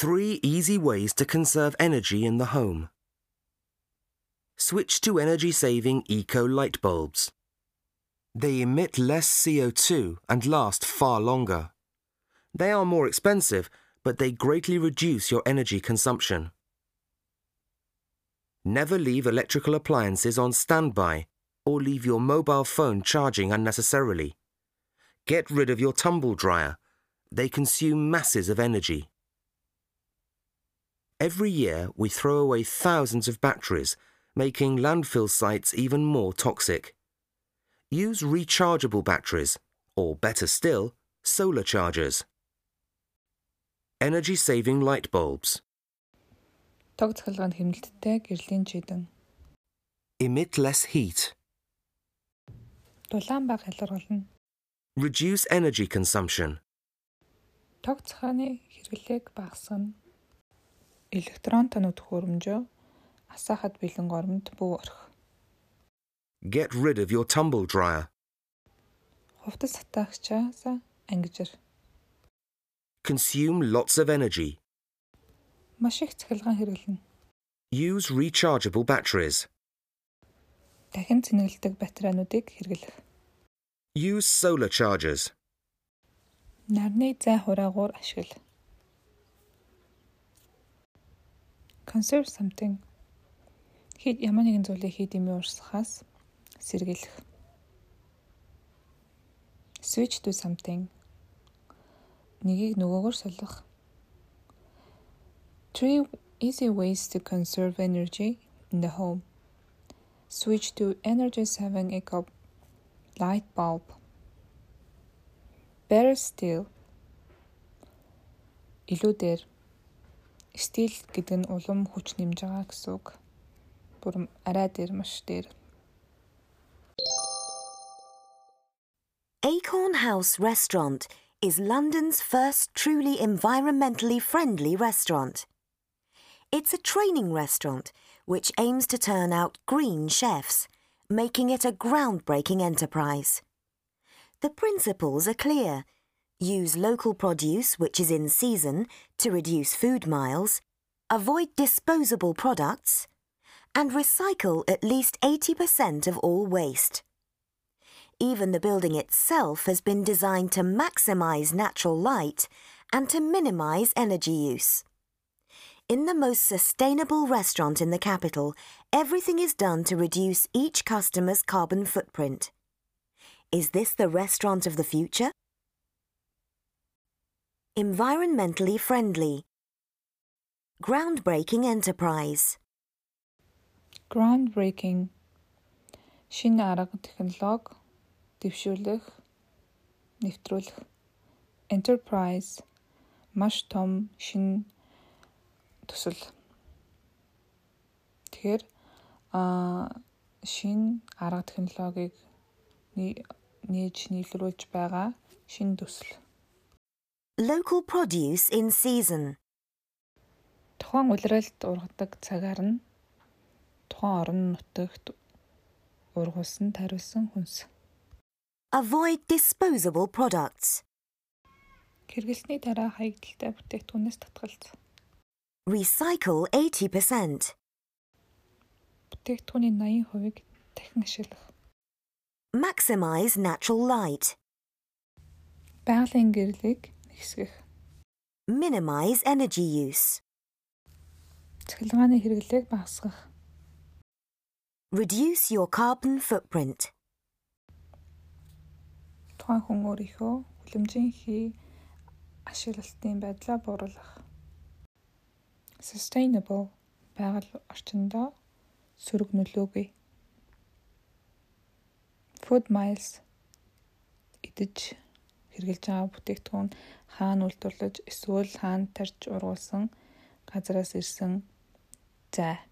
Three easy ways to conserve energy in the home. Switch to energy saving eco light bulbs. They emit less CO2 and last far longer. They are more expensive, but they greatly reduce your energy consumption. Never leave electrical appliances on standby or leave your mobile phone charging unnecessarily. Get rid of your tumble dryer. They consume masses of energy. Every year, we throw away thousands of batteries, making landfill sites even more toxic. Use rechargeable batteries, or better still, solar chargers. Energy saving light bulbs. Тог цахилгаанд хэмнэлттэй гэрлийн чийдэн. Emit less heat. Дулаан баг хялгаргална. Reduce energy consumption. Тог цахааны хэрэглээг багасгана. Электрон тоног хөрөмжөө асаахад бэлэн гормонд бүү орхи. Get rid of your tumble dryer. Хувцас сатаагчаас ангижир. Consume lots of energy. Маш их цахилгаан хэрэглэнэ. Use rechargeable batteries. Дахин цэнгэлдэг батарейнуудыг хэрэглэх. Use solar chargers. Нарны зай хураагуур ашигла. Conserve something. Хэд ямар нэгэн зүйлийг хэд юм уурсахаас сэргийлэх. Switch to something. Нэгийг нөгөөгөөр солих. Three easy ways to conserve energy in the home. Switch to energy saving eco light bulb. Better still. Илүү дээр стил гэдэг нь улам хүч нэмж байгаа гэсэн үг. Бүр арай дээр маш дээр. Acorn House Restaurant is London's first truly environmentally friendly restaurant. It's a training restaurant which aims to turn out green chefs, making it a groundbreaking enterprise. The principles are clear. Use local produce which is in season to reduce food miles, avoid disposable products, and recycle at least 80% of all waste. Even the building itself has been designed to maximise natural light and to minimise energy use. In the most sustainable restaurant in the capital, everything is done to reduce each customer's carbon footprint. Is this the restaurant of the future? Environmentally friendly. Groundbreaking enterprise. Groundbreaking. Шинэ арга технологи дэвшүүлэх, нэвтрүүлэх. Enterprise. Маш том шинэ төсөл. Тэгэхээр а шинэ арга технологиг нээж нийлүүлж байгаа шинэ төсөл. Local produce in season. Тухайн улиралд ургадаг цагаар нь тухайн орон нутагт ургуулсан тариулсан хүнс. Avoid disposable products. Хэрэглэсний дараа хаягдaltaй бүтээгдэхүүнээс татгалз. Recycle 80%. Бүтээгдэхүүний 80%-ийг дахин ашиглах. Maximize natural light. Байгалийн гэрлийг нэгсгэх. Minimize energy use. Цахилгааны хэрэглээг багасгах. Reduce your carbon footprint. Тухайн хүн өөрийнхөө хүлэмжийн ашиглалтын байдлаа бууруулах. Sustainable байгаль орчиндөө сөрөг нөлөөгүй. Food miles идэж хэрглэж байгаа бүтээгдэхүүн хаана үйлдвэрлэж эсвэл хаана тарж ургуулсан газараас ирсэн. Зай